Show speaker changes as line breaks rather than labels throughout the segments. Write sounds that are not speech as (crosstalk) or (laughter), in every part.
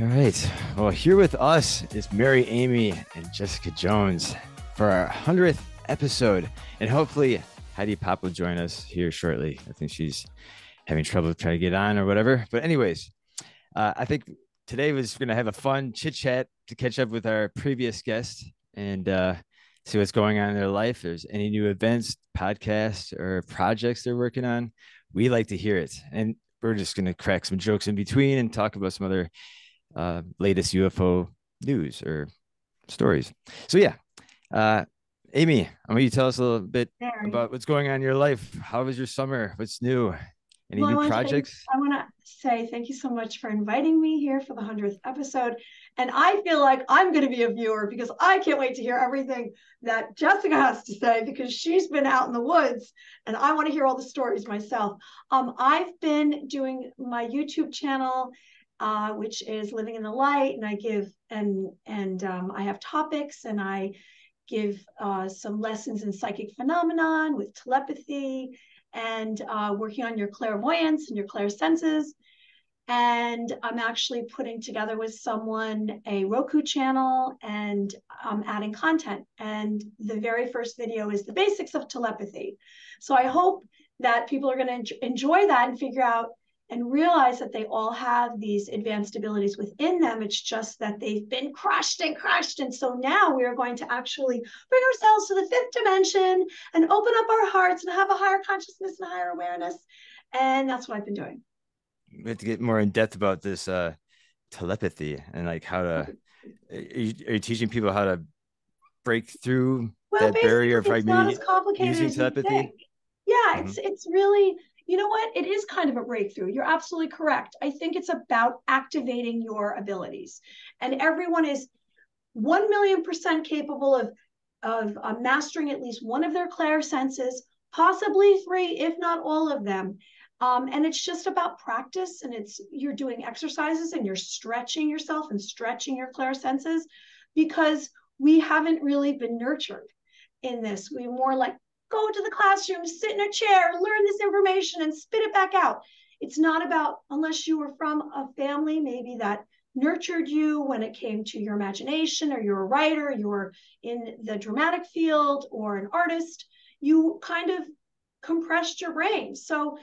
All right. Well, here with us is Mary Amy and Jessica Jones for our 100th episode. And hopefully, Heidi Pop will join us here shortly. I think she's having trouble trying to get on or whatever. But, anyways, uh, I think today was going to have a fun chit chat to catch up with our previous guest and uh, see what's going on in their life. If there's any new events, podcasts, or projects they're working on. We like to hear it. And we're just going to crack some jokes in between and talk about some other uh, latest UFO news or stories. So, yeah. Uh, Amy, I want you to tell us a little bit about what's going on in your life. How was your summer? What's new? Any well, new I projects?
I want to say thank you so much for inviting me here for the 100th episode. And I feel like I'm going to be a viewer because I can't wait to hear everything that Jessica has to say because she's been out in the woods and I want to hear all the stories myself. Um, I've been doing my YouTube channel. Uh, which is living in the light, and I give and and um, I have topics, and I give uh, some lessons in psychic phenomenon with telepathy and uh, working on your clairvoyance and your clairsenses. And I'm actually putting together with someone a Roku channel and I'm adding content. And the very first video is the basics of telepathy. So I hope that people are going to enjoy that and figure out and realize that they all have these advanced abilities within them. It's just that they've been crushed and crushed. And so now we are going to actually bring ourselves to the fifth dimension and open up our hearts and have a higher consciousness and higher awareness. And that's what I've been doing.
We have to get more in depth about this uh, telepathy and like how to. (laughs) Are you, are you teaching people how to break through well, that barrier of like using telepathy?
Yeah, mm-hmm. it's it's really you know what? It is kind of a breakthrough. You're absolutely correct. I think it's about activating your abilities. And everyone is 1 million percent capable of, of uh, mastering at least one of their clair senses, possibly three, if not all of them. Um, and it's just about practice and it's you're doing exercises and you're stretching yourself and stretching your clair senses because we haven't really been nurtured in this. We more like go to the classroom, sit in a chair, learn this information, and spit it back out. It's not about, unless you were from a family maybe that nurtured you when it came to your imagination, or you're a writer, you're in the dramatic field, or an artist, you kind of compressed your brain. So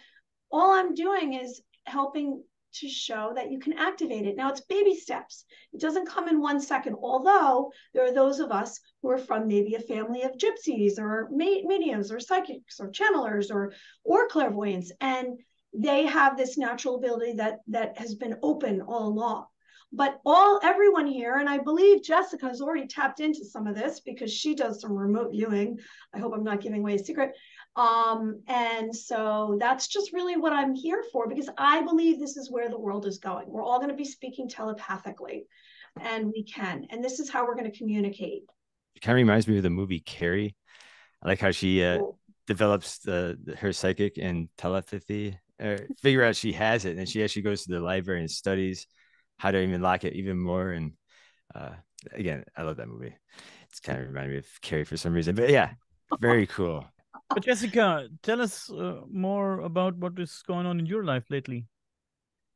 all I'm doing is helping to show that you can activate it. Now it's baby steps. It doesn't come in one second, although there are those of us who are from maybe a family of gypsies or mediums or psychics or channelers or or clairvoyants, and they have this natural ability that that has been open all along. But all everyone here, and I believe Jessica has already tapped into some of this because she does some remote viewing. I hope I'm not giving away a secret. Um, and so that's just really what I'm here for because I believe this is where the world is going. We're all going to be speaking telepathically, and we can. And this is how we're going to communicate.
It kind of reminds me of the movie Carrie. I like how she uh, develops the, her psychic and telepathy, or figure out she has it, and she actually goes to the library and studies how to even like it even more. And uh, again, I love that movie. It's kind of reminded me of Carrie for some reason, but yeah, very (laughs) cool
but Jessica, tell us uh, more about what is going on in your life lately.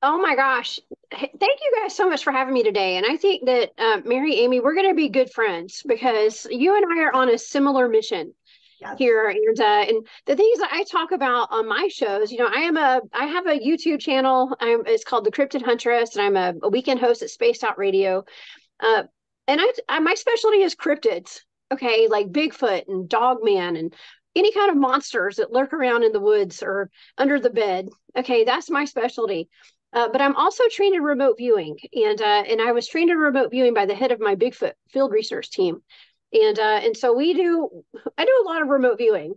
Oh my gosh. Thank you guys so much for having me today. And I think that uh, Mary Amy, we're going to be good friends because you and I are on a similar mission yes. here. And, uh, and the things that I talk about on my shows, you know, I am a, I have a YouTube channel. I'm, it's called The Cryptid Huntress and I'm a, a weekend host at Spaced Out Radio. Uh, and I, I, my specialty is cryptids. Okay. Like Bigfoot and Dogman and any kind of monsters that lurk around in the woods or under the bed. Okay, that's my specialty. Uh, but I'm also trained in remote viewing, and uh, and I was trained in remote viewing by the head of my Bigfoot field research team, and uh, and so we do. I do a lot of remote viewing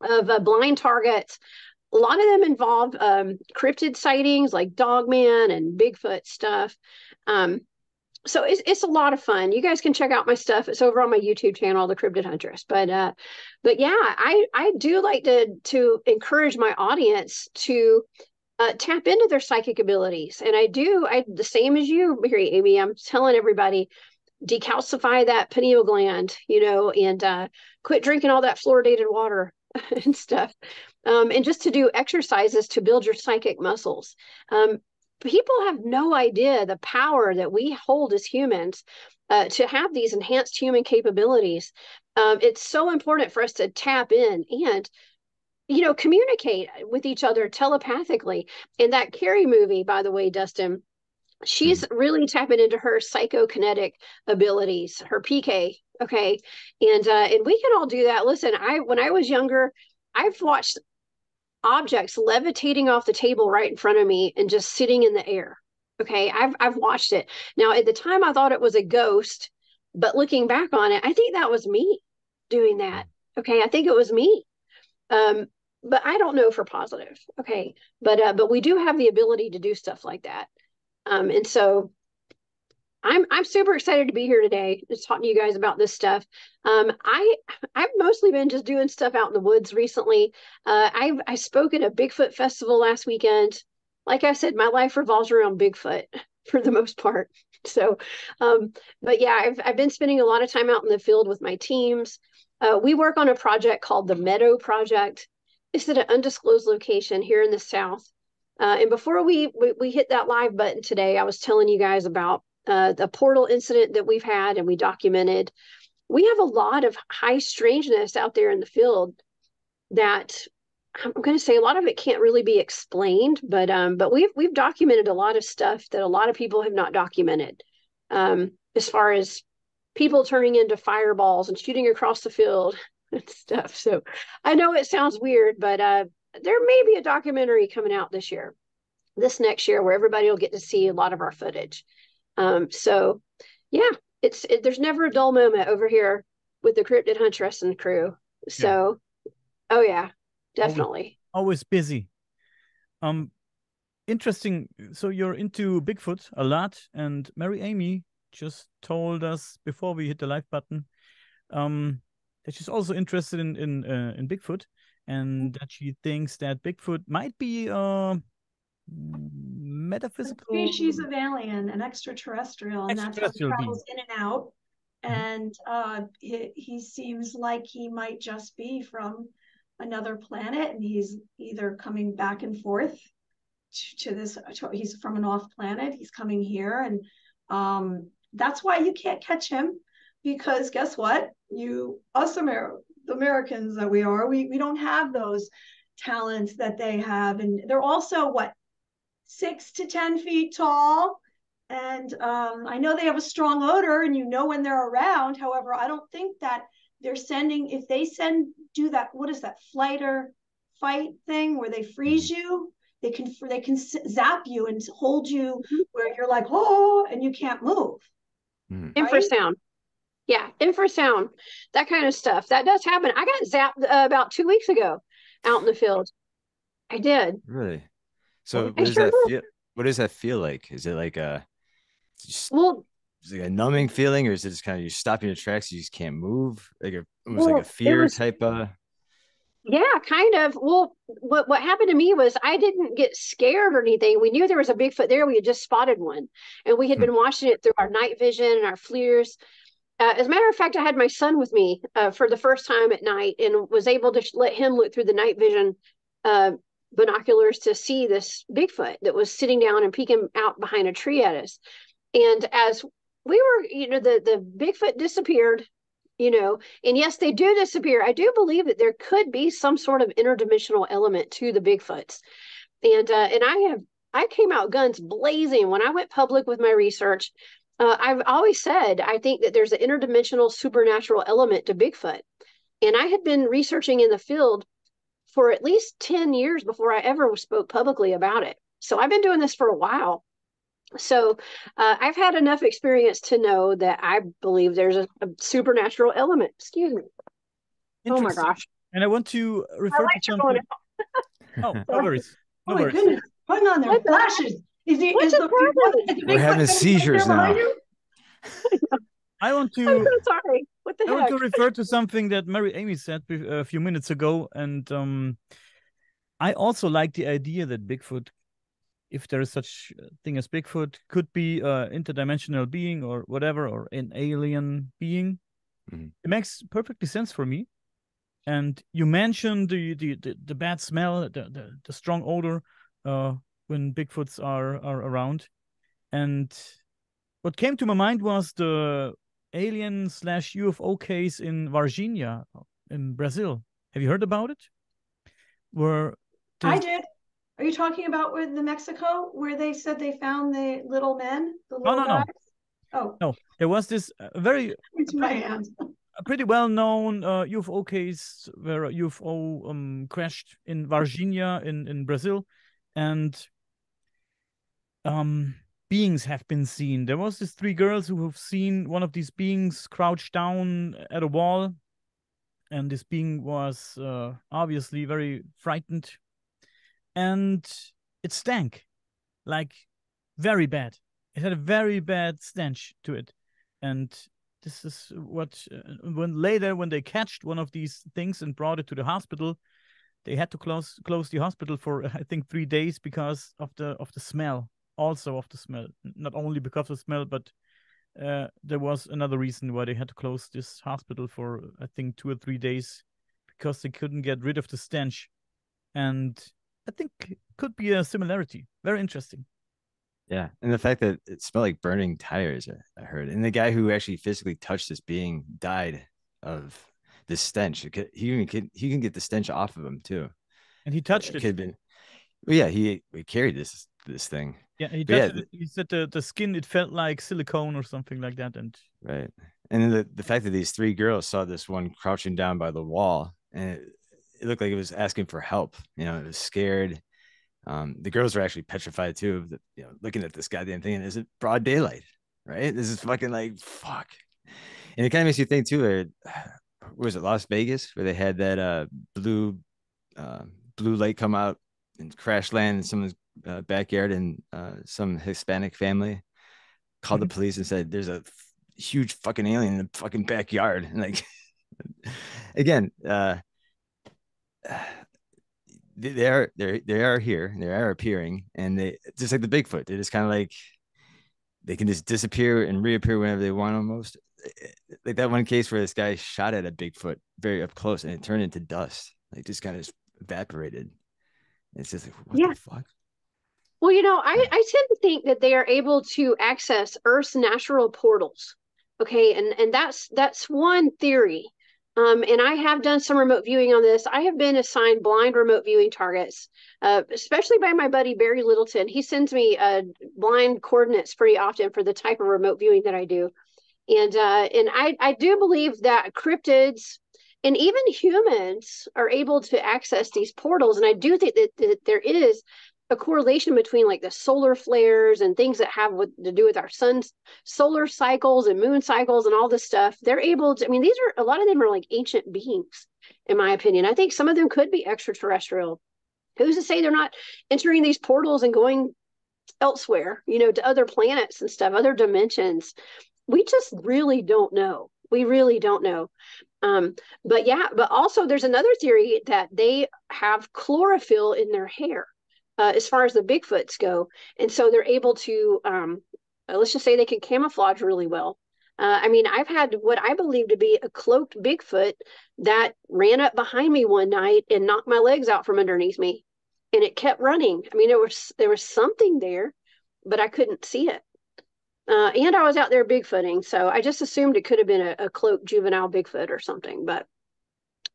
of uh, blind targets. A lot of them involve um, cryptid sightings like Dogman and Bigfoot stuff. Um, so it's, it's a lot of fun. You guys can check out my stuff. It's over on my YouTube channel, The Cryptid Huntress. But uh, but yeah, I I do like to to encourage my audience to uh, tap into their psychic abilities, and I do. I the same as you, Mary Amy. I'm telling everybody decalcify that pineal gland, you know, and uh, quit drinking all that fluoridated water (laughs) and stuff. Um, and just to do exercises to build your psychic muscles. Um, people have no idea the power that we hold as humans uh, to have these enhanced human capabilities. Um, it's so important for us to tap in and you know communicate with each other telepathically in that carrie movie by the way dustin she's mm-hmm. really tapping into her psychokinetic abilities her pk okay? And uh and we can all do that. Listen i when i was younger i've watched objects levitating off the table right in front of me and just sitting in the air okay? I've i've watched it. Now at the time i thought it was a ghost but looking back on it i think that was me doing that okay? I think it was me. Um but i don't know for positive okay? But uh but we do have the ability to do stuff like that um, and so I'm I'm super excited to be here today, just talking to you guys about this stuff. Um, I I've mostly been just doing stuff out in the woods recently. Uh, I I spoke at a Bigfoot festival last weekend. Like I said, my life revolves around Bigfoot (laughs) for the most part. So, um, but yeah, I've I've been spending a lot of time out in the field with my teams. Uh, we work on a project called the Meadow Project. It's at an undisclosed location here in the south. Uh, and before we, we, we hit that live button today, I was telling you guys about uh, the portal incident that we've had and we documented. We have a lot of high strangeness out there in the field that I'm going to say a lot of it can't really be explained, but um, but we've we've documented a lot of stuff that a lot of people have not documented, um, as far as people turning into fireballs and shooting across the field (laughs) and stuff. So I know it sounds weird, but uh, there may be a documentary coming out this year, this next year, where everybody will get to see a lot of our footage. Um, so, yeah, it's it, there's never a dull moment over here with the cryptid huntress and crew. So, yeah. oh yeah, definitely.
Always, always busy. Um, interesting. So you're into Bigfoot a lot, and Mary Amy just told us before we hit the live button, um, that she's also interested in in uh, in Bigfoot and that she thinks that Bigfoot might be a metaphysical
a species of alien, an extraterrestrial, and that's how he travels in and out. Mm-hmm. And uh, he, he seems like he might just be from another planet, and he's either coming back and forth to, to this. To, he's from an off planet. He's coming here, and um, that's why you can't catch him because guess what? You us Amer- Americans that we are, we, we don't have those talents that they have. And they're also what, six to 10 feet tall. And um, I know they have a strong odor and you know when they're around. However, I don't think that they're sending, if they send, do that, what is that, flight or fight thing where they freeze you? They can they can zap you and hold you mm-hmm. where you're like oh and you can't move.
Mm. Right? Infrasound. Yeah, infrasound, that kind of stuff. That does happen. I got zapped uh, about two weeks ago out in the field. I did.
Really? So what does sure that feel? What does that feel like? Is it like a just, well, is it like a numbing feeling, or is it just kind of you stop in your tracks, you just can't move, like a almost well, like a fear was, type of?
Yeah, kind of. Well, what what happened to me was I didn't get scared or anything. We knew there was a Bigfoot there. We had just spotted one, and we had hmm. been watching it through our night vision and our FLIRs. Uh, as a matter of fact, I had my son with me uh, for the first time at night and was able to let him look through the night vision uh, binoculars to see this Bigfoot that was sitting down and peeking out behind a tree at us. And as we were, you know, the, the Bigfoot disappeared, you know, and yes, they do disappear. I do believe that there could be some sort of interdimensional element to the Bigfoots. And uh, and I have I came out guns blazing when I went public with my research uh, I've always said I think that there's an interdimensional supernatural element to Bigfoot. And I had been researching in the field for at least 10 years before I ever spoke publicly about it. So I've been doing this for a while. So uh, I've had enough experience to know that I believe there's a, a supernatural element. Excuse me. Oh my gosh.
And I want to refer to something. oh, (laughs) no worries. No
oh my worries. goodness. Hang on there. Flashes. Is he? What's is the,
the We're having seizures now.
I want to. (laughs)
I'm so sorry. What the I
heck? want to refer to something that Mary Amy said a few minutes ago, and um, I also like the idea that Bigfoot, if there is such thing as Bigfoot, could be an interdimensional being or whatever, or an alien being. Mm-hmm. It makes perfectly sense for me. And you mentioned the the the, the bad smell, the, the, the strong odor. Uh, when Bigfoots are are around. And what came to my mind was the alien slash UFO case in Varginha, in Brazil. Have you heard about it? Where
I did. Are you talking about with the Mexico where they said they found the little men? The little
no, no,
guys?
no.
Oh,
no. There was this uh, very
into my hand. (laughs)
a pretty well-known uh, UFO case where a UFO um, crashed in Varginha in in Brazil, and um beings have been seen. There was these three girls who have seen one of these beings crouched down at a wall, and this being was uh, obviously very frightened, and it stank, like very bad. It had a very bad stench to it, and this is what uh, when later when they catched one of these things and brought it to the hospital they had to close close the hospital for (laughs) i think 3 days because of the of the smell also of the smell, not only because of the smell, but uh, there was another reason why they had to close this hospital for I think two or three days because they couldn't get rid of the stench, and I think could be a similarity. Very interesting.
Yeah, and the fact that it smelled like burning tires, I heard, and the guy who actually physically touched this being died of this stench. Could, he can he can get the stench off of him too.
And he touched it.
it. Could have been, well, yeah, he he carried this this thing.
Yeah, he, yeah, he said the, the skin it felt like silicone or something like that, and
right. And the, the fact that these three girls saw this one crouching down by the wall, and it, it looked like it was asking for help. You know, it was scared. Um, the girls were actually petrified too. That you know, looking at this goddamn thing, and is it broad daylight? Right? This is fucking like fuck. And it kind of makes you think too. Was it Las Vegas where they had that uh blue uh, blue light come out and crash land in someone's uh, backyard and uh, some Hispanic family called mm-hmm. the police and said, "There's a huge fucking alien in the fucking backyard." And (laughs) like, again, uh, they are they they are here, they are appearing, and they just like the Bigfoot, they're just kind of like they can just disappear and reappear whenever they want almost. Like that one case where this guy shot at a Bigfoot very up close and it turned into dust, like just kind of evaporated. It's just like, what yeah. the fuck?
Well, you know, I, I tend to think that they are able to access Earth's natural portals. Okay, and and that's that's one theory. Um, and I have done some remote viewing on this. I have been assigned blind remote viewing targets, uh, especially by my buddy Barry Littleton. He sends me uh, blind coordinates pretty often for the type of remote viewing that I do, and uh, and I I do believe that cryptids and even humans are able to access these portals. And I do think that, that there is a correlation between like the solar flares and things that have with, to do with our sun's solar cycles and moon cycles and all this stuff. They're able to i mean these are a lot of them are like ancient beings in my opinion. I think some of them could be extraterrestrial. Who's to say they're not entering these portals and going elsewhere you know to other planets and stuff other dimensions we just really don't know we really don't know um, but yeah but also there's another theory that they have chlorophyll in their hair uh, as far as the Bigfoots go. And so they're able to, um, uh, let's just say they can camouflage really well. Uh, I mean, I've had what I believe to be a cloaked Bigfoot that ran up behind me one night and knocked my legs out from underneath me, and it kept running. I mean, there was there was something there, but I couldn't see it. Uh, and I was out there bigfooting, so I just assumed it could have been a, a cloaked juvenile Bigfoot or something. But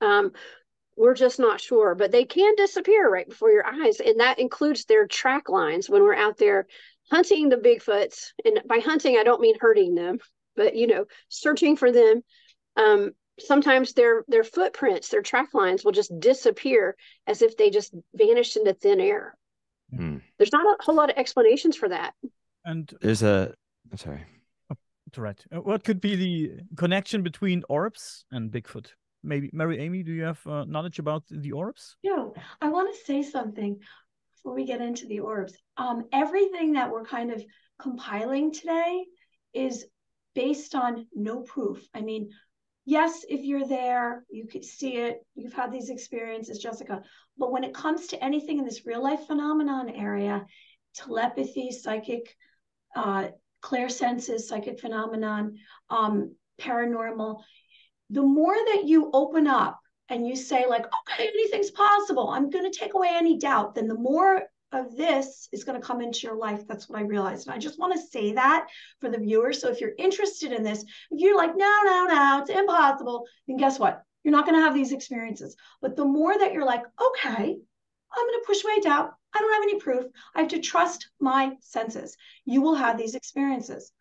um, we're just not sure but they can disappear right before your eyes and that includes their track lines when we're out there hunting the bigfoots and by hunting i don't mean hurting them but you know searching for them um, sometimes their their footprints their track lines will just disappear as if they just vanished into thin air hmm. there's not a whole lot of explanations for that
and
there's a I'm sorry
oh, right uh, what could be the connection between orbs and bigfoot maybe Mary Amy, do you have uh, knowledge about the orbs?
Yeah, I want to say something before we get into the orbs. Um, everything that we're kind of compiling today is based on no proof. I mean, yes, if you're there, you could see it. You've had these experiences, Jessica. But when it comes to anything in this real life phenomenon area, telepathy, psychic, uh, senses, psychic phenomenon, um, paranormal, the more that you open up and you say like okay anything's possible i'm going to take away any doubt then the more of this is going to come into your life. That's what I realized. And I just want to say that for the viewers. So if you're interested in this, if you're like, no, no, no, it's impossible, then guess what? You're not going to have these experiences. But the more that you're like, okay, I'm going to push my doubt. I don't have any proof. I have to trust my senses. You will have these experiences.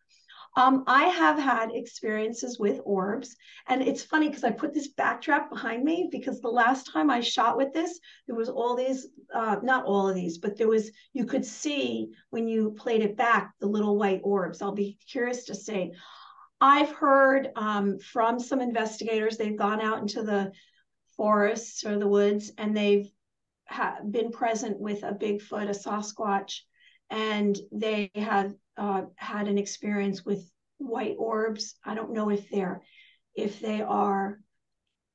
Um, I have had experiences with orbs, and it's funny because I put this backdrop behind me because the last time I shot with this, there was all these, uh, not all of these, but there was, you could see when you played it back, the little white orbs. I'll be curious to say. I've heard um, from some investigators, they've gone out into the forests or the woods and they've ha- been present with a Bigfoot, a Sasquatch, and they have uh, had an experience with white orbs. I don't know if they're if they are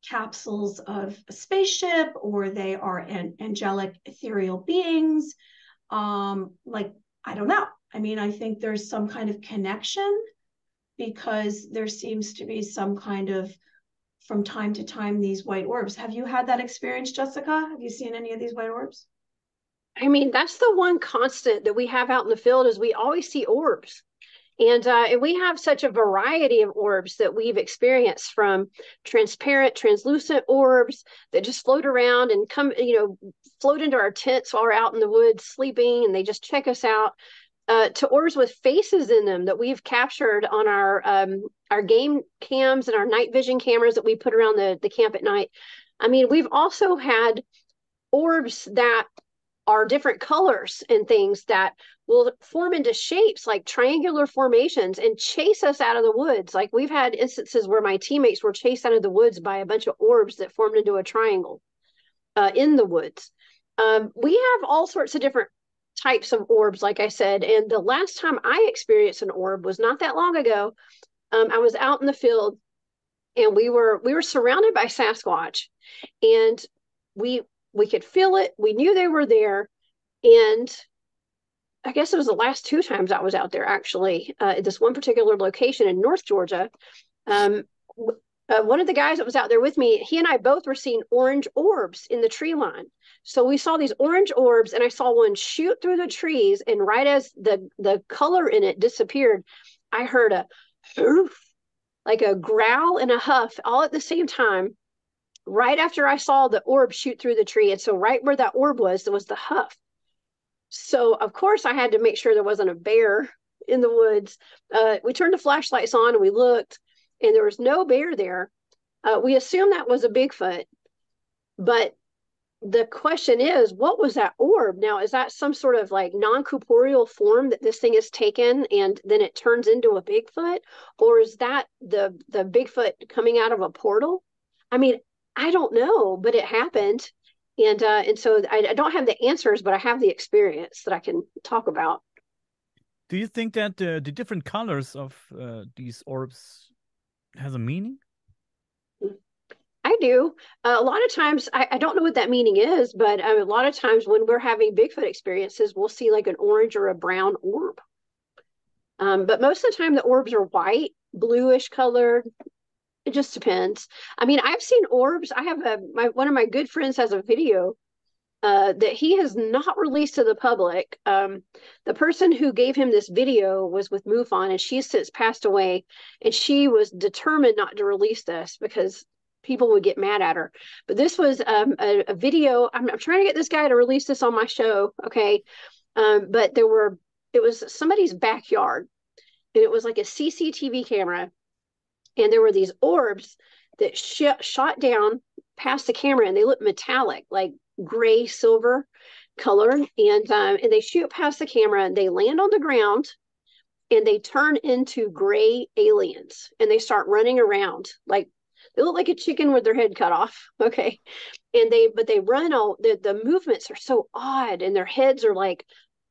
capsules of a spaceship or they are an angelic ethereal beings. Um, like I don't know. I mean, I think there's some kind of connection because there seems to be some kind of from time to time these white orbs. Have you had that experience, Jessica? Have you seen any of these white orbs?
I mean, that's the one constant that we have out in the field is we always see orbs. And, uh, and we have such a variety of orbs that we've experienced from transparent, translucent orbs that just float around and come, you know, float into our tents while we're out in the woods sleeping and they just check us out. Uh, to orbs with faces in them that we've captured on our um, our game cams and our night vision cameras that we put around the, the camp at night. I mean, we've also had orbs that are different colors and things that will form into shapes like triangular formations and chase us out of the woods. Like we've had instances where my teammates were chased out of the woods by a bunch of orbs that formed into a triangle uh, in the woods. Um, we have all sorts of different types of orbs, like I said. And the last time I experienced an orb was not that long ago. Um, I was out in the field and we were we were surrounded by Sasquatch and we we could feel it. We knew they were there. And I guess it was the last two times I was out there actually, uh, at this one particular location in North Georgia. Um, uh, one of the guys that was out there with me, he and I both were seeing orange orbs in the tree line. So we saw these orange orbs, and I saw one shoot through the trees. And right as the the color in it disappeared, I heard a hoof, like a growl and a huff all at the same time right after I saw the orb shoot through the tree. And so, right where that orb was, there was the huff. So, of course, I had to make sure there wasn't a bear in the woods. Uh, we turned the flashlights on and we looked, and there was no bear there. Uh, we assumed that was a Bigfoot. But the question is, what was that orb? Now, is that some sort of like non corporeal form that this thing is taken and then it turns into a Bigfoot? Or is that the, the Bigfoot coming out of a portal? I mean, I don't know, but it happened. And uh, and so I, I don't have the answers, but I have the experience that I can talk about.
Do you think that uh, the different colors of uh, these orbs has a meaning?
I do. Uh, a lot of times, I, I, don't know what that meaning is, but uh, a lot of times when we're having Bigfoot experiences, we'll see like an orange or a brown orb. Um, but most of the time, the orbs are white, bluish colored, it just depends. I mean, I've seen orbs. I have a my one of my good friends has a video uh, that he has not released to the public. Um, the person who gave him this video was with MUFON, and she's since passed away. And she was determined not to release this because people would get mad at her. But this was um, a, a, video. I'm, I'm, trying to get this guy to release this on my show. Okay, um, but there were it was somebody's backyard, and it was like a CCTV camera and there were these orbs that sh- shot down past the camera and they looked metallic like gray silver color and um, and they shoot past the camera and they land on the ground and they turn into gray aliens and they start running around. Like they look like a chicken with their head cut off (laughs) okay? And they but they run all the, the movements are so odd and their heads are like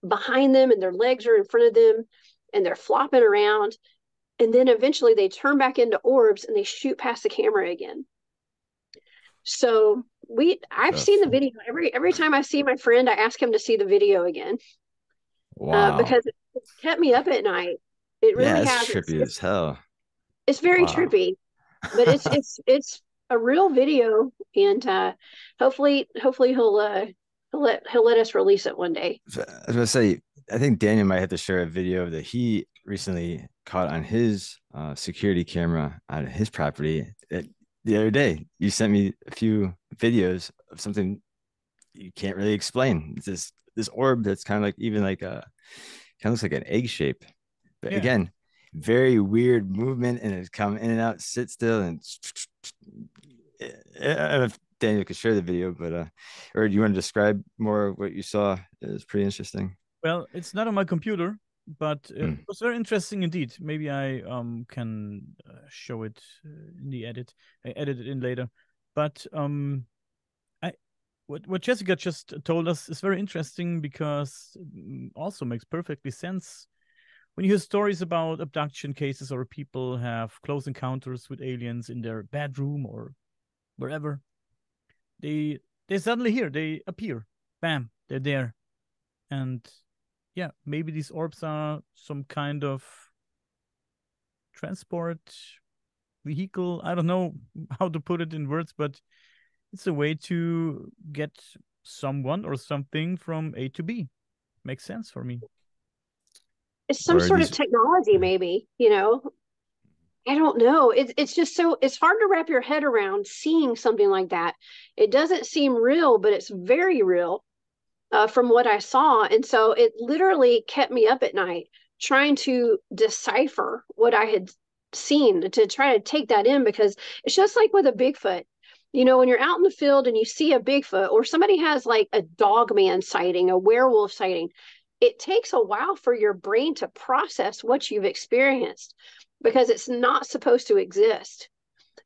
behind them and their legs are in front of them and they're flopping around. And then eventually they turn back into orbs and they shoot past the camera again so we i've That's... seen the video every every time i see my friend i ask him to see the video again uh, wow. Uh, because it kept me up at night it really yeah, has
trippy
it's,
as hell
it's very wow. trippy but it's (laughs) it's it's a real video and uh hopefully hopefully he'll uh he'll let he'll let us release it one day.
I was gonna say, I think Daniel might have to share a video that he recently caught on his uh, security camera on his property. It, the other day, you sent me a few videos of something you can't really explain. It's this this orb that's kind of like even like a kind of looks like an egg shape, but yeah. again, very weird movement and it's come in and out, sit still, and (sniffs) I don't know if Daniel could share the video, but uh, or do you want to describe more what you saw? It was pretty interesting.
Well, it's not on my computer, but it mm. was very interesting indeed. Maybe I um can uh, show it uh, in the edit. I edit it in later, but um, I what what Jessica just told us is very interesting because mm, also makes perfectly sense when you hear stories about abduction cases or people have close encounters with aliens in their bedroom or wherever they they suddenly here they appear bam they're there and yeah maybe these orbs are some kind of transport vehicle. I don't know (laughs) how to put it in words but it's a way to get someone or something from a to b. Makes sense for me.
It's some sort these... of technology maybe you know? I don't know. It's it's just so it's hard to wrap your head around seeing something like that. It doesn't seem real, but it's very real uh, from what I saw, and so it literally kept me up at night trying to decipher what I had seen to try to take that in because it's just like with a Bigfoot. You know, when you're out in the field and you see a Bigfoot or somebody has like a dog man sighting, a werewolf sighting, it takes a while for your brain to process what you've experienced because it's not supposed to exist.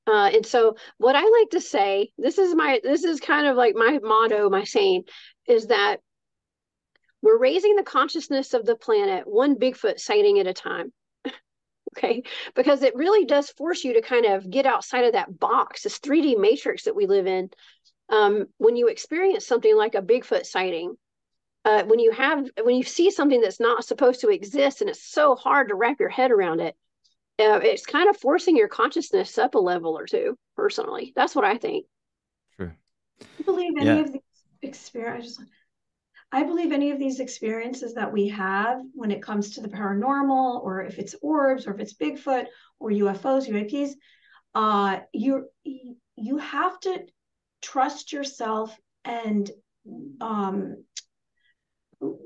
Uh, and so what I like to say, this is my this is kind of like my motto, my saying, is that we're raising the consciousness of the planet one Bigfoot sighting at a time. (laughs) okay, because it really does force you to kind of get outside of that box, this 3D matrix that we live in. Um, when you experience something like a Bigfoot sighting, uh, when you have when you see something that's not supposed to exist and it's so hard to wrap your head around it uh, it's kind of forcing your consciousness up a level or two personally. That's what i think.
Sure
I believe any yeah. of these experiences i believe any of these experiences that we have when it comes to the paranormal or if it's orbs or if it's bigfoot or ufos uaps uh you you have to trust yourself and um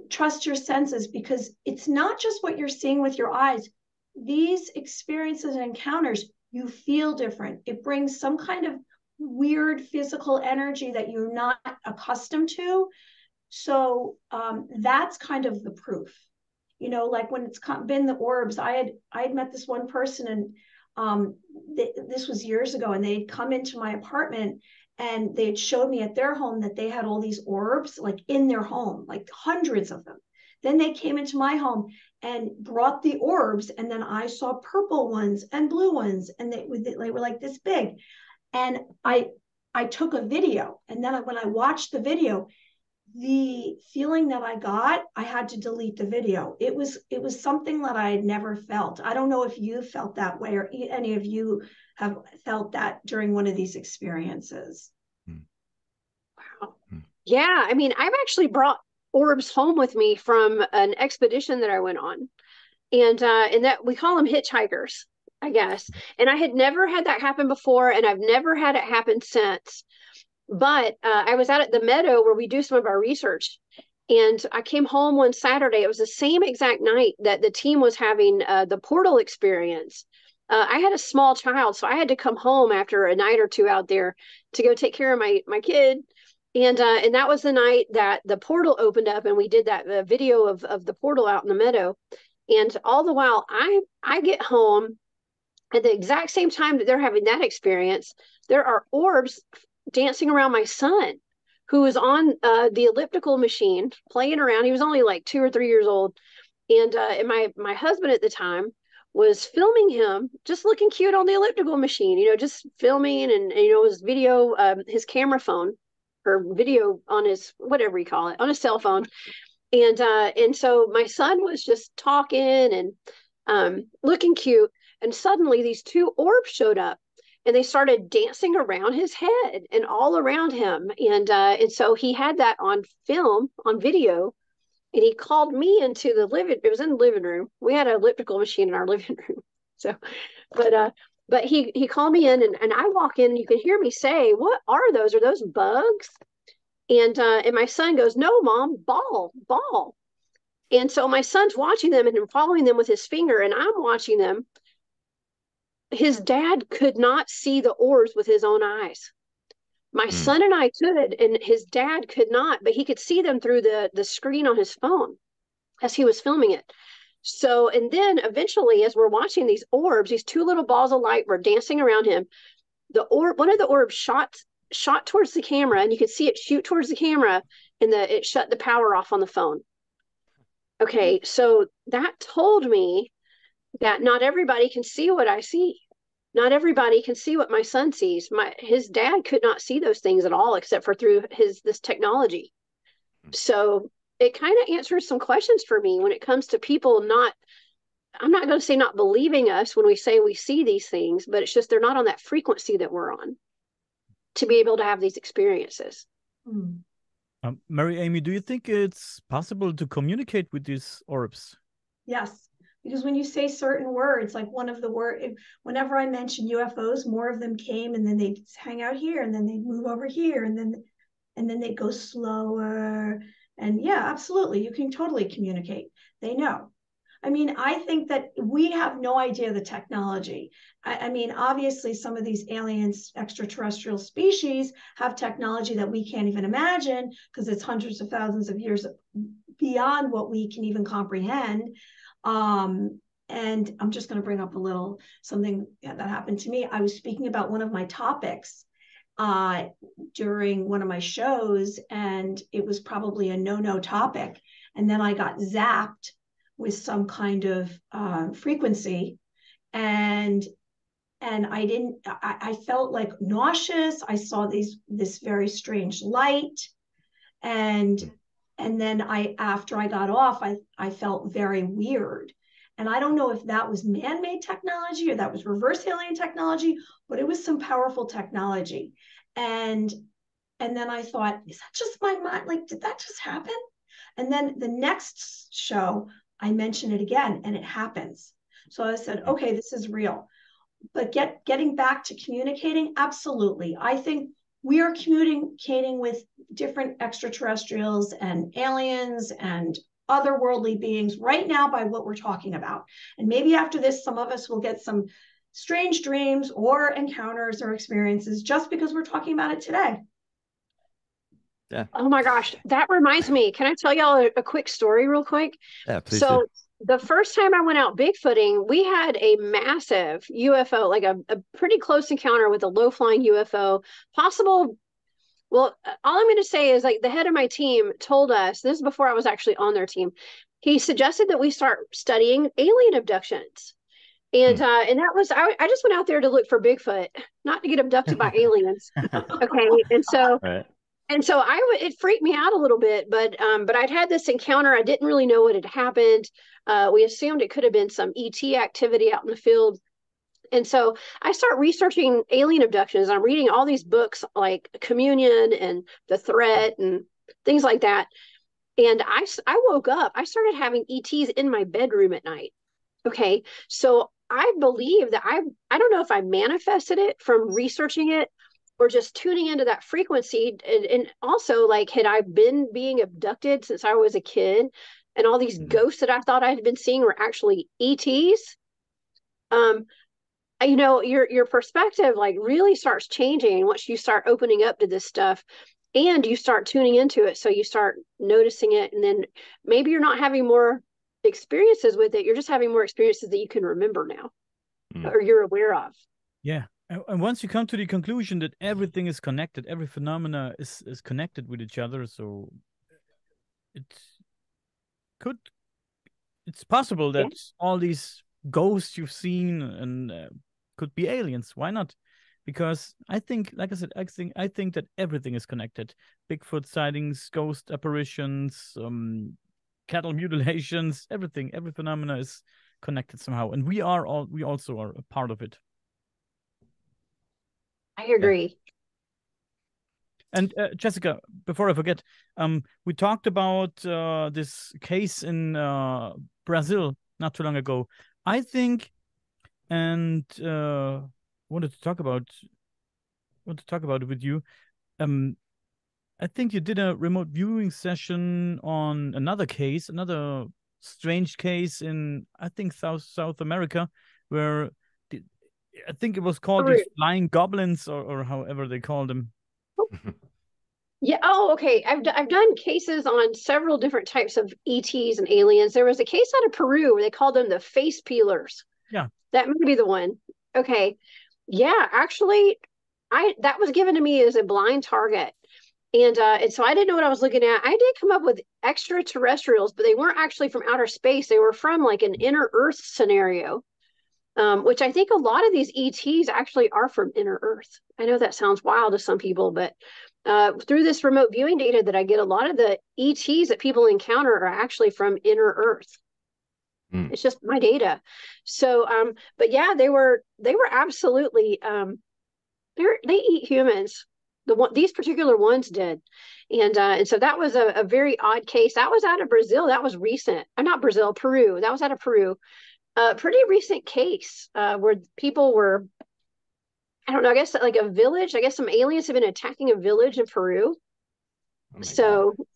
trust your senses because it's not just what you're seeing with your eyes these experiences and encounters, you feel different. It brings some kind of weird physical energy that you're not accustomed to. So um, that's kind of the proof. You know, like when it's been the orbs, I had I had met this one person and um, th- this was years ago, and they'd come into my apartment and they had showed me at their home that they had all these orbs like in their home, like hundreds of them. Then they came into my home and brought the orbs, and then I saw purple ones and blue ones, and they, they were like this big. And I I took a video, and then when I watched the video, the feeling that I got, I had to delete the video. It was it was something that I had never felt. I don't know if you felt that way or any of you have felt that during one of these experiences.
Hmm. Wow. Hmm. Yeah, I mean, I've actually brought orbs home with me from an expedition that I went on. And uh, and that we call them hitchhikers, I guess. And I had never had that happen before, and I've never had it happen since. But uh, I was out at the meadow where we do some of our research, and I came home one Saturday. It was the same exact night that the team was having uh, the portal experience. Uh, I had a small child, so I had to come home after a night or two out there to go take care of my my kid and uh, and that was the night that the portal opened up and we did that video of, of the portal out in the meadow. And all the while i i get home at the exact same time that they're having that experience there are orbs dancing around my son who was on uh, the elliptical machine playing around. He was only like two or three years old. And uh, and my my husband at the time was filming him just looking cute on the elliptical machine you know just filming and, and you know his video um, his camera phone or video on his whatever you call it on his cell phone and uh and so my son was just talking and um looking cute and suddenly these two orbs showed up and they started dancing around his head and all around him. And uh, and so he had that on film, on video, and he called me into the living. It was in the living room. We had an elliptical machine in our (laughs) living room. So, but uh, but he he called me in, and, and I walk in, and you can hear me say, "What are those? Are those bugs?" And uh, and my son goes, "No, mom, ball, ball." And so my son's watching them and following them with his finger, and I'm watching them. His dad could not see the orbs with his own eyes. My mm. son and I could, and his dad could not, but he could see them through the, the screen on his phone as he was filming it. So, and then eventually, as we're watching these orbs, these two little balls of light were dancing around him. The orb, one of the orbs shot shot towards the camera, and you could see it shoot towards the camera, and the it shut the power off on the phone. Okay, so that told me that not everybody can see what I see. Not everybody can see what my son sees. My his dad could not see those things at all except for through his this technology. Hmm. So it kind of answers some questions for me when it comes to people not I'm not going to say not believing us when we say we see these things, but it's just they're not on that frequency that we're on to be able to have these experiences. Mm.
Um, Mary Amy, do you think it's possible to communicate with these orbs?
Yes, because when you say certain words, like one of the word, whenever I mention UFOs, more of them came, and then they hang out here, and then they move over here, and then and then they go slower. And yeah, absolutely, you can totally communicate. They know. I mean, I think that we have no idea the technology. I, I, mean, obviously, some of these aliens, extraterrestrial species, have technology that we can't even imagine because it's hundreds of thousands of years beyond what we can even comprehend. Um, and I'm just going to bring up a little something that happened to me. I was speaking about one of my topics uh, during one of my shows, and it was probably a no no topic. And then I got zapped with some kind of uh, frequency and and i didn't I, I, felt like nauseous i saw these this very strange light and and then i after i got off i i felt very weird and i don't know if that was man-made technology or that was reverse alien technology but it was some powerful technology and and then i thought is that just my mind like did that just happen and then the next show I mention it again and it happens. So I said, mm-hmm. okay, this is real. But get getting back to communicating, absolutely. I think we are communicating with different extraterrestrials and aliens and otherworldly beings right now by what we're talking about. And maybe after this, some of us will get some strange dreams or encounters or experiences just because we're talking about it today.
Yeah. Oh my gosh, that reminds me. Can I tell y'all a, a quick story, real quick?
Yeah, please.
So do. the first time I went out bigfooting, we had a massive UFO, like a, a pretty close encounter with a low flying UFO. Possible. Well, all I'm going to say is like the head of my team told us this is before I was actually on their team. He suggested that we start studying alien abductions. And hmm. uh, and that was I, I just went out there to look for Bigfoot, not to get abducted by (laughs) aliens. Okay. And so right and so I would it freaked me out a little bit, but um, but I'd had this encounter. I didn't really know what had happened. Uh, we assumed it could have been some ET activity out in the field. And so I start researching alien abductions. I'm reading all these books like Communion and The Threat and things like that. And I, I woke up, I started having ETs in my bedroom at night. Okay. So I believe that I, I don't know if I manifested it from researching it or just tuning into that frequency and, and, also like had i been being abducted since i was a kid and all these mm-hmm. ghosts that i thought i had been seeing were actually ets um you know your your perspective like really starts changing once you start opening up to this stuff and you start tuning into it so you start noticing it and then maybe you're not having more experiences with it you're just having more experiences that you can remember now mm. or you're aware of
yeah and once you come to the conclusion that everything is connected, every phenomena is is connected with each other, so it could it's possible that yeah. all these ghosts you've seen and uh, could be aliens. Why not? Because I think, like I said, I think I think that everything is connected. Bigfoot sightings, ghost apparitions, um, cattle (laughs) mutilations, everything, every phenomena is connected somehow, and we are all we also are a part of it.
I agree.
And uh, Jessica, before I forget, um, we talked about uh, this case in uh, Brazil not too long ago. I think, and uh, wanted to talk about, want to talk about it with you. Um, I think you did a remote viewing session on another case, another strange case in I think South South America, where the, I think it was called these flying goblins or, or however they called them. (laughs)
Yeah. Oh, okay. I've d- I've done cases on several different types of ETs and aliens. There was a case out of Peru where they called them the face peelers.
Yeah.
That might be the one. Okay. Yeah. Actually, I that was given to me as a blind target. And uh, and so I didn't know what I was looking at. I did come up with extraterrestrials, but they weren't actually from outer space. They were from like an inner Earth scenario, um, which I think a lot of these ETs actually are from inner Earth. I know that sounds wild to some people, but uh, through this remote viewing data that I get, a lot of the ETs that people encounter are actually from inner Earth. Mm. It's just my data. So, um, but yeah, they were they were absolutely um, they they eat humans. The one these particular ones did. And uh, and so that was a, a, very odd case. That was out of brazil. That was recent. Uh, not brazil peru. That was out of peru. A pretty recent case uh, where people were i don't know i guess like a village. I guess some aliens have been attacking a village in peru. Oh so God.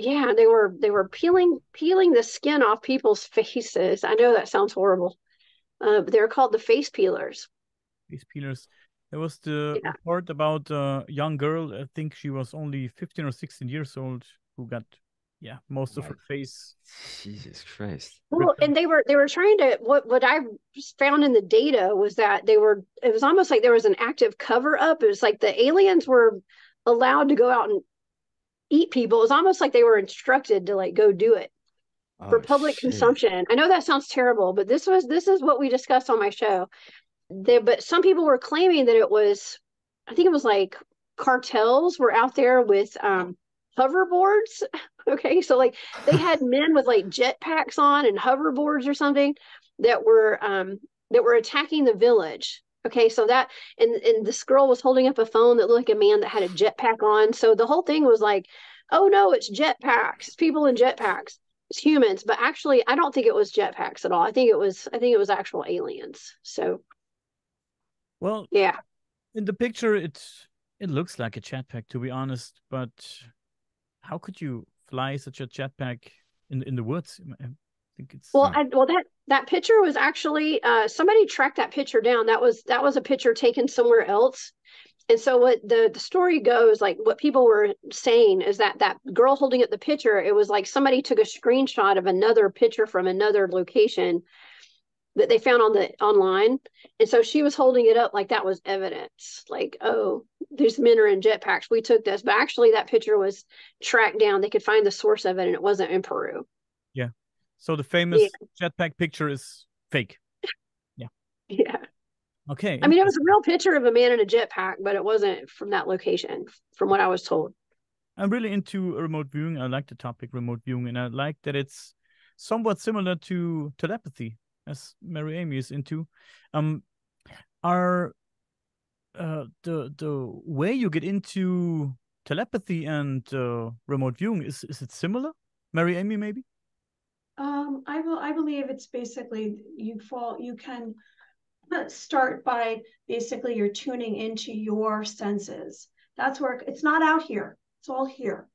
Yeah they were they were peeling peeling the skin off people's (laughs) faces. I know that sounds horrible. Uh, but they're called the face peelers.
Face peelers. There was the yeah. report about a young girl. I think she was only 15 or 16 years old who got yeah most of her face
jesus christ.
Well and they were they were trying to what what i found in the data was that they were it was almost like there was an active cover up it was like the aliens were allowed to go out and eat people. It was almost like they were instructed to like go do it oh, for public shit. consumption. I know that sounds terrible but this was this is what we discussed on my show. There but some people were claiming that it was i think it was like cartels were out there with um hoverboards. (laughs) Okay so like they had (laughs) men with like jetpacks on and hoverboards or something that were um that were attacking the village okay so that and and this girl was holding up a phone that looked like a man that had a jetpack on so the whole thing was like oh no it's jetpacks people in jetpacks it's humans but actually i don't think it was jetpacks at all i think it was i think it was actual aliens so
well,
yeah.
In the picture, it it looks like a jetpack, to be honest. But how could you fly such a jetpack in in the woods? Think it's
well. I, well, that that picture was actually uh, somebody tracked that picture down. That was that was a picture taken somewhere else. And so what the the story goes, like what people were saying is that that girl holding up the picture, it was like somebody took a screenshot of another picture from another location that they found on the online and so she was holding it up like that was evidence like oh these men are in jetpacks we took this but actually that picture was tracked down they could find the source of it and it wasn't in peru
yeah so the famous yeah. jetpack picture is fake yeah (laughs)
yeah
okay
i mean it was a real picture of a man in a jetpack but it wasn't from that location from what i was told
i'm really into remote viewing i like the topic remote viewing and i like that it's somewhat similar to telepathy as Mary Amy is into, um, are uh, the the way you get into telepathy and uh, remote viewing is is it similar, Mary Amy? Maybe.
Um, I will. I believe it's basically you fall. You can start by basically you're tuning into your senses. That's where it's not out here. It's all here.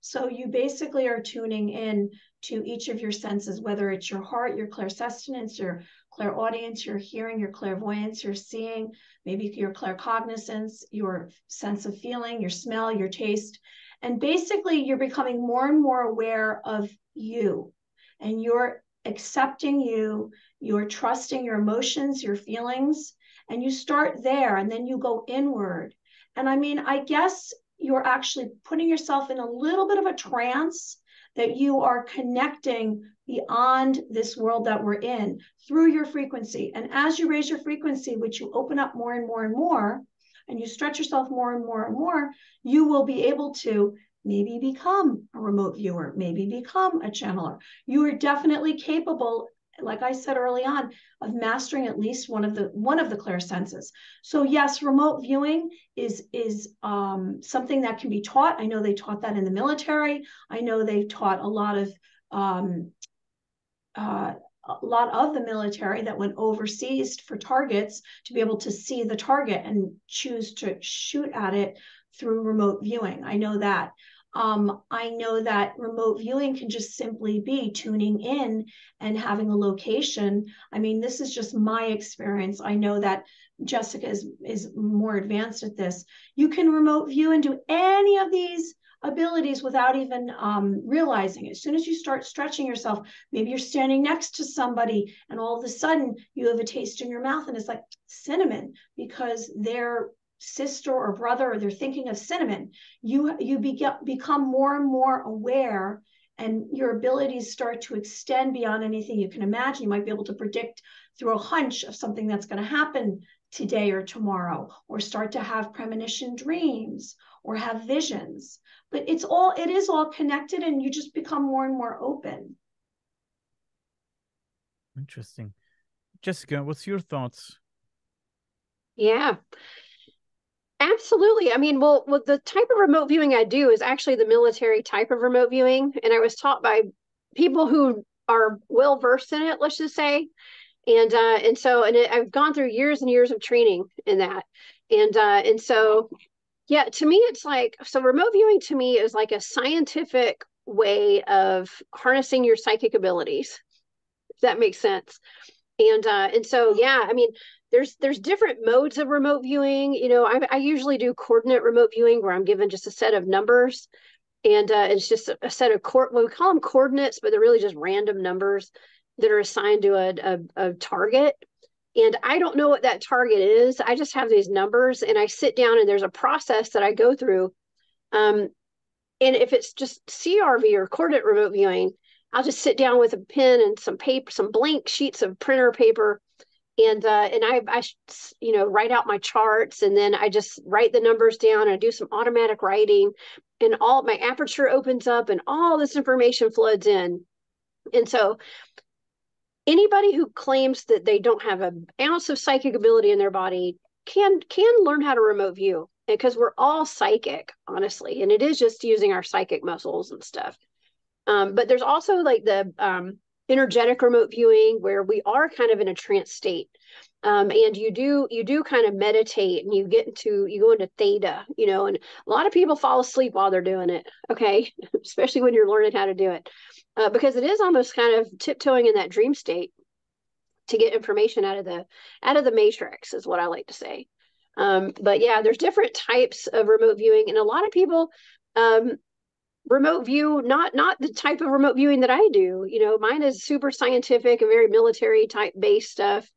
So you basically are tuning in to each of your senses, whether it's your heart, your clairsustenance, your clairaudience, your hearing, your clairvoyance, your seeing, maybe your claircognizance, your sense of feeling, your smell, your taste. And basically, you're becoming more and more aware of you and you're accepting you, you're trusting your emotions, your feelings, and you start there and then you go inward. And I mean, I guess you're actually putting yourself in a little bit of a trance that you are connecting beyond this world that we're in through your frequency. And as you raise your frequency, which you open up more and more and more, and you stretch yourself more and more and more, you will be able to maybe become a remote viewer, maybe become a channeler. You are definitely capable like I said early on, of mastering at least one of the one of the clear senses. So yes, remote viewing is is um, something that can be taught. I know they taught that in the military. I know they've taught a lot of um, uh, a lot of the military that went overseas for targets to be able to see the target and choose to shoot at it through remote viewing. I know that. Um, I know that remote viewing can just simply be tuning in and having a location. I mean, this is just my experience. I know that Jessica is, is more advanced at this. You can remote view and do any of these abilities without even um, realizing it. As soon as you start stretching yourself, maybe you're standing next to somebody and all of a sudden you have a taste in your mouth and it's like cinnamon because they're sister or brother or they're thinking of cinnamon you you be, become more and more aware and your abilities start to extend beyond anything you can imagine. You might be able to predict through a hunch of something that's going to happen today or tomorrow or start to have premonition dreams or have visions. But it's all it is all connected and you just become more and more open.
Interesting. Jessica what's your thoughts?
Yeah Absolutely. I mean, well, well, the type of remote viewing I do is actually the military type of remote viewing, and I was taught by people who are well versed in it. Let's just say, and uh, and so and it, I've gone through years and years of training in that, and uh, and so yeah, to me, it's like so remote viewing to me is like a scientific way of harnessing your psychic abilities, if that makes sense. And uh, and so yeah, I mean, there's there's different modes of remote viewing. You know, I, I usually do coordinate remote viewing where I'm given just a set of numbers, and uh, it's just a, set of court. Well, we call them coordinates, but they're really just random numbers that are assigned to a, a, a target. And I don't know what that target is. I just have these numbers, and I sit down, and there's a process that I go through. Um, and if it's just CRV or coordinate remote viewing, I'll just sit down with a pen and some paper, some blank sheets of printer paper, and uh, and I, I you know write out my charts and then I just write the numbers down and I do some automatic writing and all my aperture opens up and all this information floods in. And so anybody who claims that they don't have an ounce of psychic ability in their body can can learn how to remote view because we're all psychic honestly and it is just using our psychic muscles and stuff. Um, but there's also like the um, energetic remote viewing where we are kind of in a trance state. Um, and you do you do kind of meditate and you get into you go into theta you know and a lot of people fall asleep while they're doing it okay? (laughs) Especially when you're learning how to do it. Uh, because it is almost kind of tiptoeing in that dream state to get information out of the out of the matrix is what i like to say. Um, but yeah there's different types of remote viewing and a lot of people um, remote view not not the type of remote viewing that i do. You know mine is super scientific and very military type based stuff.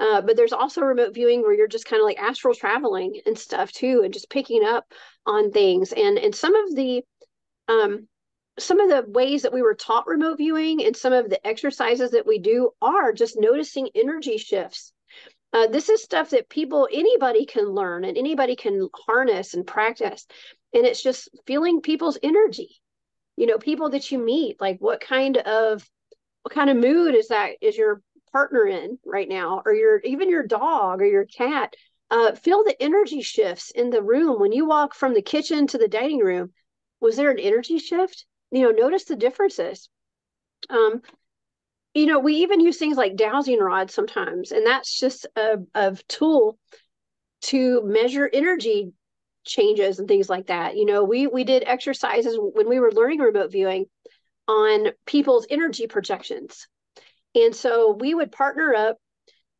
Uh, but there's also remote viewing where you're just kind of like astral traveling and stuff too and just picking up on things. And and some of the um some of the ways that we were taught remote viewing and some of the exercises that we do are just noticing energy shifts uh, this is stuff that people anybody can learn and anybody can harness and practice. And it's just feeling people's energy you know people that you meet like what kind of what kind of mood is that is your partner in right now or your even your dog or your cat? Uh, feel the energy shifts in the room. When you walk from the kitchen to the dining room was there an energy shift? You know notice the differences. Um you know we even use things like dowsing rods sometimes and that's just a, a tool to measure energy changes and things like that. You know, we we did exercises when we were learning remote viewing on people's energy projections. And so we would partner up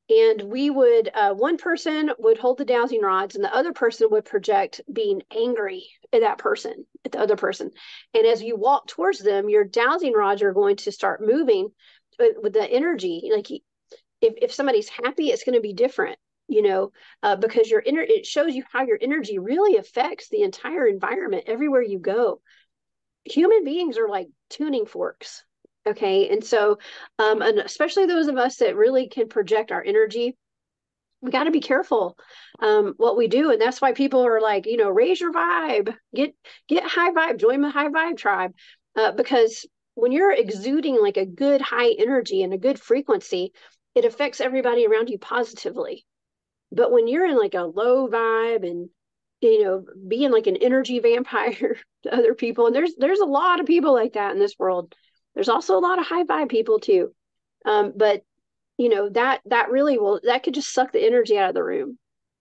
and we would uh, one person would hold the dowsing rods and the other person would project being angry at that person at the other person and as you walk towards them your dowsing rods are going to start moving with, the energy like if, if somebody's happy it's going to be different you know uh, because your inner it shows you how your energy really affects the entire environment everywhere you go. Human beings are like tuning forks okay? And so um and especially those of us that really can project our energy we got to be careful um, what we do. And that's why people are like you know raise your vibe get get high vibe join the high vibe tribe uh, because when you're exuding like a good high energy and a good frequency, it affects everybody around you positively. But when you're in like a low vibe and you know being like an energy (laughs) vampire to other people, and there's there's a lot of people like that in this world. There's also a lot of high vibe people too. Um, but you know that that really will that could just suck the energy out of the room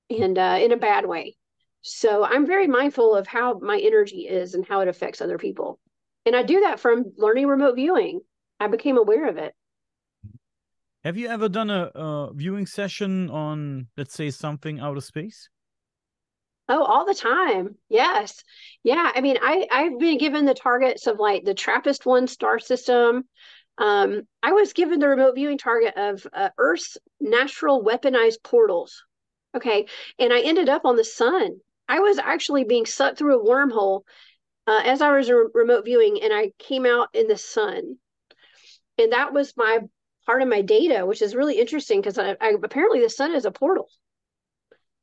and uh, in a bad way so i'm very mindful of how my energy is and how it affects other people and i do that from learning remote viewing i became aware of it
have you ever done a, a viewing session on let's say something out of space
Oh, all the time. Yes. Yeah. I mean, I, I've been given the targets of like the TRAPPIST one star system, um, I was given the remote viewing target of uh, Earth's natural weaponized portals. Okay. And I ended up on the sun. I was actually being sucked through a wormhole uh, as I was re- remote viewing, and I came out in the sun. And that was my part of my data, which is really interesting because I, I, apparently the sun is a portal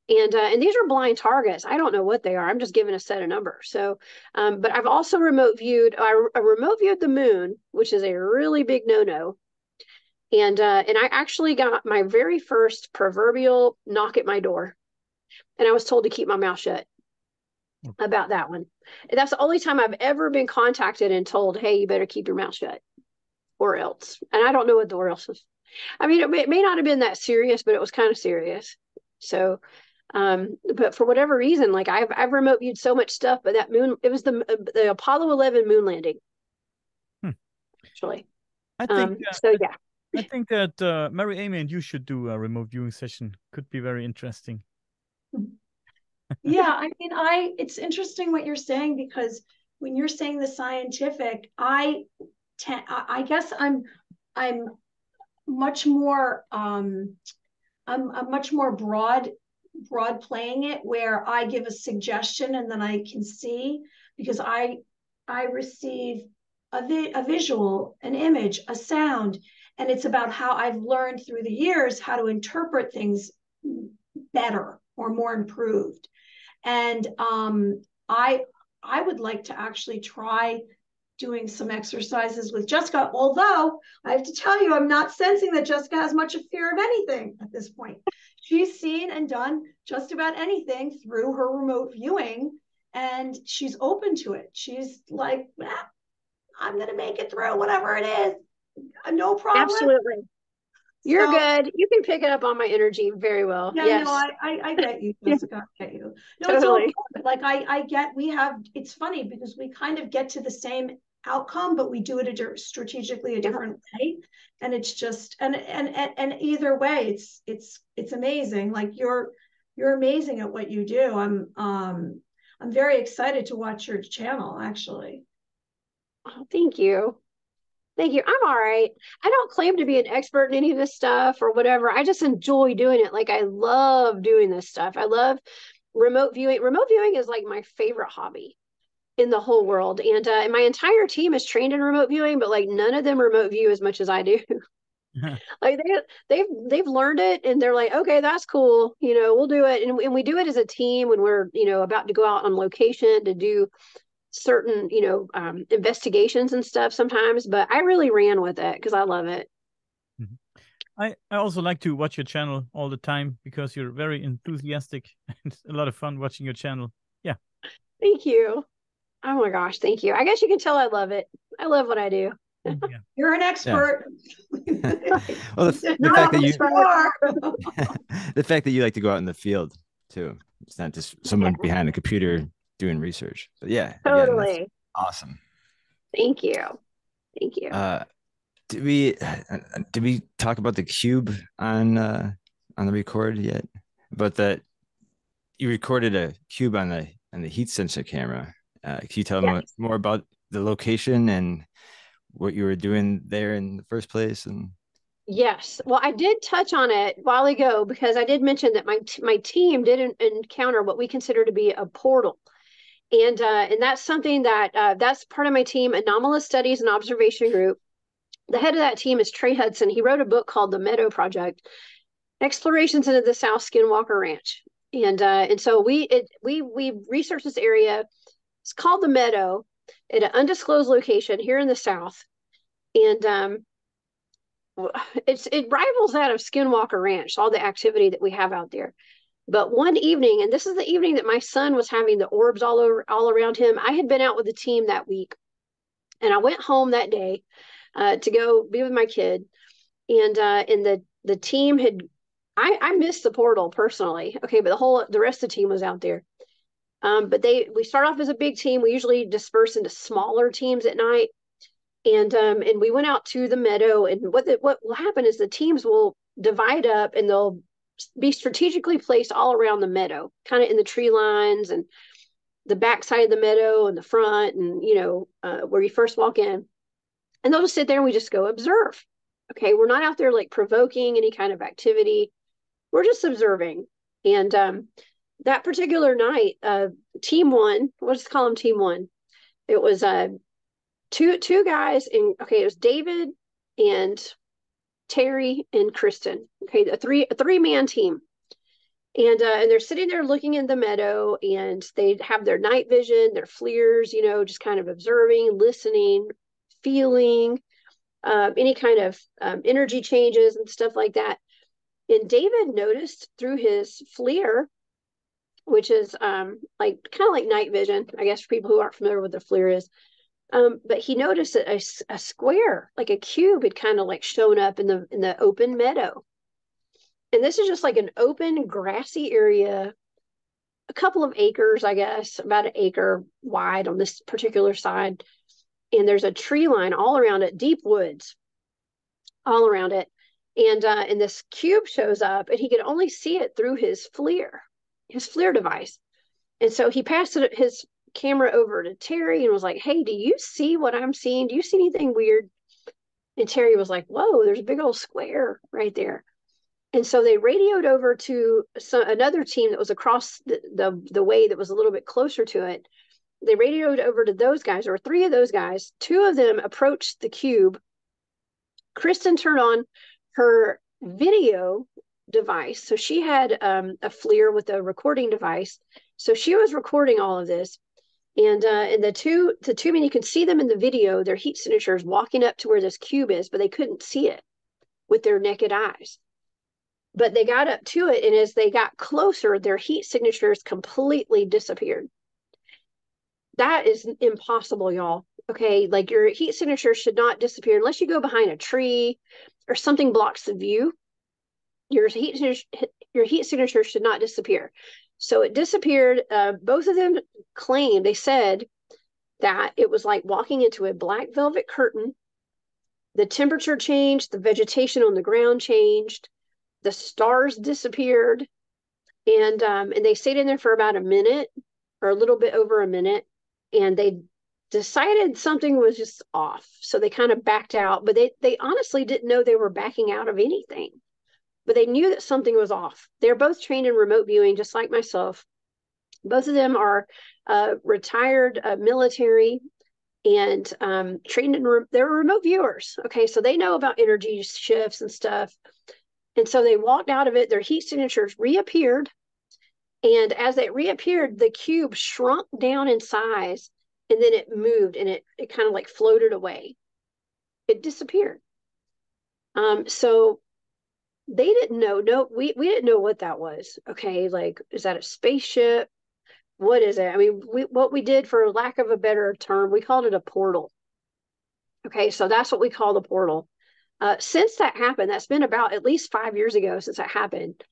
and uh, and these are blind targets. I don't know what they are. I'm just given a set of numbers. So, um, but I've also remote viewed. I, I, remote viewed the moon, which is a really big no no. And uh, and I actually got my very first proverbial knock at my door, and I was told to keep my mouth shut about that one. That's the only time I've ever been contacted and told, "Hey, you better keep your mouth shut," or else. And I don't know what the or else is. I mean, it may, it may not have been that serious, but it was kind of serious. So um, but for whatever reason, like I've I've remote viewed so much stuff, but that moon it was the the Apollo 11 moon landing. Hmm. Actually,
I think um, so. Yeah, I think that uh, Mary Amy and you should do a remote viewing session. Could be very interesting. (laughs)
yeah, I mean, I it's interesting what you're saying because when you're saying the scientific, I te- I guess I'm I'm much more um I'm, I'm much more broad broad playing it where I give a suggestion and then I can see because I I receive a, vi- a visual, an image, a sound, and it's about how I've learned through the years how to interpret things better or more improved. And um, I I would like to actually try doing some exercises with Jessica, although I have to tell you, I'm not sensing that Jessica has much of fear of anything at this point. She's seen and done just about anything through her remote viewing and she's open to it. She's like i'm going to make it through whatever it is. No problem.
Absolutely you're so, good. You can pick it up on my energy very well.
Yeah yes. no i i, I (laughs) get you. Jessica i get you. No totally. it's all like i i get we have it's funny because we kind of get to the same outcome but we do it a, strategically a different way. And it's just and and and, and either way it's it's it's amazing. Like you're you're amazing at what you do. I'm um i'm very excited to watch your channel actually.
Oh thank you thank you. I'm all right. I don't claim to be an expert in any of this stuff or whatever. I just enjoy doing it. Like i love doing this stuff. I love remote viewing. Remote viewing is like my favorite hobby in the whole world. And, uh, and my entire team is trained in remote viewing, but like none of them remote view as much as I do. (laughs) (laughs) like they they've they've learned it and they're like okay that's cool. You know we'll do it. And, and we do it as a team when we're you know about to go out on location to do certain you know um, investigations and stuff sometimes but i really ran with it because i love it
mm-hmm. I, I also like to watch your channel all the time because you're very enthusiastic (laughs) and a lot of fun watching your channel yeah
thank you Oh my gosh, thank you. I guess you can tell I love it. I love what I do. (laughs)
Yeah. You're an expert.
Yeah. (laughs) well, the, the fact that you the fact that you like to go out in the field too. It's not just someone behind a computer doing research. But yeah,
totally
awesome.
Thank you. Thank you.
Uh, did we did we talk about the cube on uh, on the record yet? But that you recorded a cube on the on the heat sensor camera uh, can you tell yes. me more about the location and what you were doing there in the first place? And
yes, well, I did touch on it while ago because I did mention that my t- my team did not encounter what we consider to be a portal, and uh, and that's something that uh, that's part of my team, Anomalous Studies and Observation Group. The head of that team is Trey Hudson. He wrote a book called The Meadow Project, Explorations into the South Skinwalker Ranch, and uh, and so we it, we we researched this area it's called the Meadow at an undisclosed location here in the South. and um, it's it rivals that of Skinwalker Ranch, all the activity that we have out there. But one evening, and this is the evening that my son was having the orbs all over all around him. I had been out with the team that week, and I went home that day uh, to go be with my kid, and uh, and the the team had I I missed the portal personally, okay, but the whole the rest of the team was out there. Um, but they we start off as a big team. We usually disperse into smaller teams at night, and um, and we went out to the meadow. And what the, what will happen is the teams will divide up and they'll be strategically placed all around the meadow, kind of in the tree lines and the back side of the meadow and the front, and you know uh, where you first walk in. And they'll just sit there and we just go observe. Okay, we're not out there like provoking any kind of activity. We're just observing. And um, that particular night, uh, team one, let's call them team one. It was uh, two two guys in okay, it was David and Terry and Kristen. Okay, a three a three man team. And uh, and they're sitting there looking in the meadow, and they have their night vision, their FLIRs, you know, just kind of observing, listening, feeling, uh, any kind of um, energy changes and stuff like that. And David noticed through his FLIR which is um, like kind of like night vision, I guess, for people who aren't familiar with the FLIR is. Um, but he noticed that a, a square, like a cube, had kind of like shown up in the in the open meadow. And this is just like an open grassy area, a couple of acres, I guess, about an acre wide on this particular side. And there's a tree line all around it, deep woods, all around it. And uh, and this cube shows up, and he could only see it through his FLIR his FLIR device. And so he passed it, his camera over to Terry and was like, Hey, do you see what I'm seeing? Do you see anything weird? And Terry was like, Whoa, there's a big old square right there. And so they radioed over to some, another team that was across the, the, the way that was a little bit closer to it. They radioed over to those guys, or three of those guys. Two of them approached the cube. Kristen turned on her video device. So she had um, a FLIR with a recording device. So she was recording all of this. And uh, and the two the two men you can see them in the video, their heat signatures walking up to where this cube is, but they couldn't see it with their naked eyes. But they got up to it, and as they got closer, their heat signatures completely disappeared. That is impossible, y'all. Okay, like your heat signature should not disappear unless you go behind a tree or something blocks the view your heat your heat signature should not disappear. So it disappeared. Uh, both of them claimed they said that it was like walking into a black velvet curtain. The temperature changed, the vegetation on the ground changed, the stars disappeared, and um, and they stayed in there for about a minute or a little bit over a minute, and they decided something was just off. So they kind of backed out, but they they honestly didn't know they were backing out of anything but they knew that something was off. They're both trained in remote viewing, just like myself. Both of them are uh, retired uh, military and um, trained in, re- they're remote viewers. Okay, so they know about energy shifts and stuff. And so they walked out of it, their heat signatures reappeared. And as they reappeared, the cube shrunk down in size and then it moved and it, it kind of like floated away. It disappeared. Um, so they didn't know. No we we didn't know what that was okay? Like is that a spaceship? What is it? I mean we what we did for lack of a better term we called it a portal. Okay so that's what we call the portal. Uh, since that happened that's been about at least five years ago since that happened.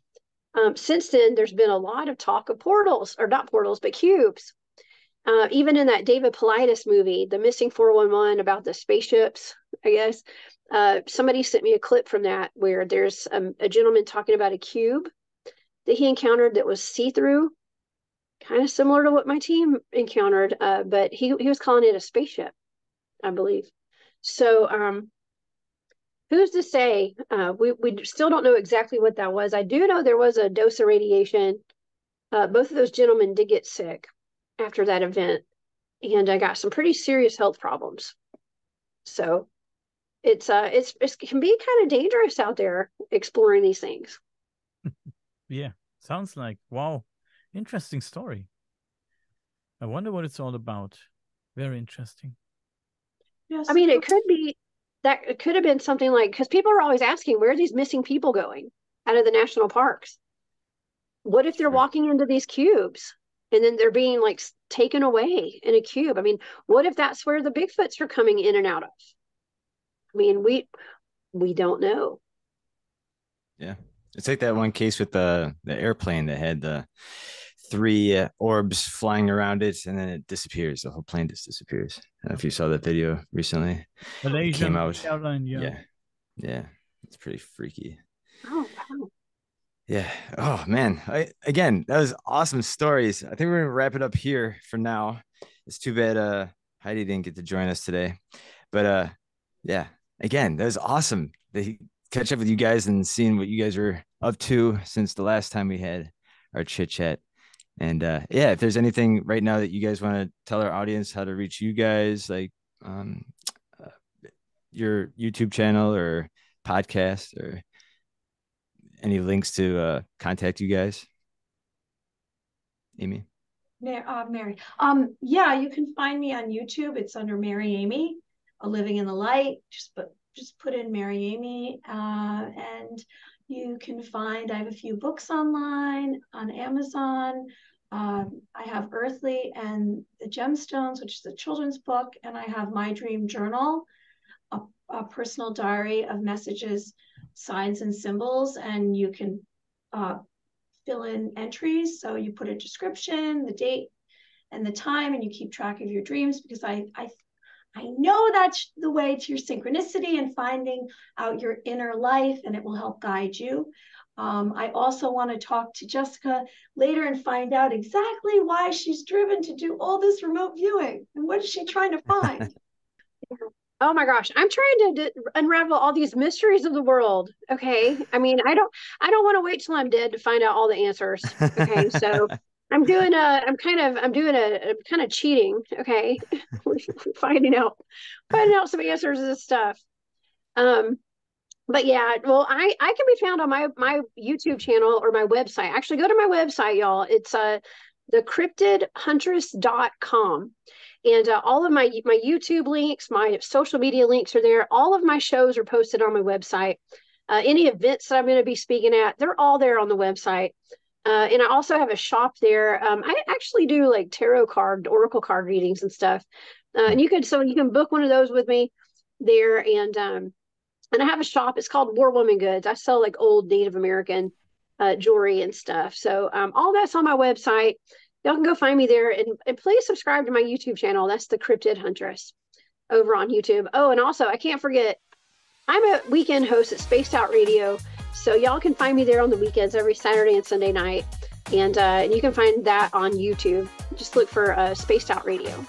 Um, since then there's been a lot of talk of portals or not portals but cubes. Uh, even in that david paulides movie the missing 411 about the spaceships i guess uh, somebody sent me a clip from that where there's um, a gentleman talking about a cube that he encountered that was see-through, kind of similar to what my team encountered, uh, but he he was calling it a spaceship, I believe. So um, who's to say? Uh, we we still don't know exactly what that was. I do know there was a dose of radiation. Uh, both of those gentlemen did get sick after that event, and I got some pretty serious health problems. So it's uh it's it can be kind of dangerous out there exploring these things.
Yeah sounds like wow interesting story. I wonder what it's all about. Very interesting.
Yes. I mean it could be that it could have been something like because people are always asking where are these missing people going out of the national parks? What if they're walking into these cubes and then they're being like taken away in a cube? I mean what if that's where the bigfoots are coming in and out of i mean we we don't know
yeah it's like that one case with the the airplane that had the three uh, orbs flying around it and then it disappears the whole plane just disappears I don't know if you saw that video recently
Malaysia
came out
airline, yeah.
yeah yeah it's pretty freaky
oh wow
yeah. Oh man. I, again, that was awesome stories. I think we're gonna wrap it up here for now. It's too bad uh Heidi didn't get to join us today. But uh yeah, again, that was awesome. They catch up with you guys and seeing what you guys are up to since the last time we had our chit chat. And uh yeah, if there's anything right now that you guys want to tell our audience how to reach you guys, like um uh, your YouTube channel or podcast or any links to uh, contact you guys? Amy?
Uh, Mary. Um, yeah, you can find me on YouTube. It's under Mary Amy, A Living in the Light. Just put just put in Mary Amy, uh, and you can find. I have a few books online on Amazon. Um, I have Earthly and the Gemstones, which is a children's book, and I have My Dream Journal, a, a personal diary of messages signs and symbols and you can uh, fill in entries. So you put a description, the date and the time, and you keep track of your dreams because I, I, I know that's the way to your synchronicity and finding out your inner life and it will help guide you. Um, I also want to talk to Jessica later and find out exactly why she's driven to do all this remote viewing and what is she trying to find. (laughs)
Oh my gosh, I'm trying to d- unravel all these mysteries of the world. Okay, I mean, I don't, I don't want to wait till I'm dead to find out all the answers. Okay, (laughs) so I'm doing a, I'm kind of, I'm doing a, kind of cheating. Okay, (laughs) finding out, finding out some answers to this stuff. Um, but yeah, well, I I can be found on my my YouTube channel or my website. Actually, go to my website, y'all. It's uh thecryptidhuntress.com and uh, all of my my youtube links my social media links are there all of my shows are posted on my website uh, any events that i'm going to be speaking at they're all there on the website uh, and i also have a shop there. Um, i actually do like tarot card oracle card readings and stuff. Uh, and you can so you can book one of those with me there. And um, and i have a shop. It's called war woman goods. I sell like old native american uh, jewelry and stuff. So um, all that's on my website. Y'all can go find me there and, and please subscribe to my YouTube channel. That's the Cryptid Huntress over on YouTube. Oh, and also I can't forget, I'm a weekend host at Spaced Out Radio. So y'all can find me there on the weekends every Saturday and Sunday night. And, uh, and you can find that on YouTube. Just look for uh, Spaced Out Radio.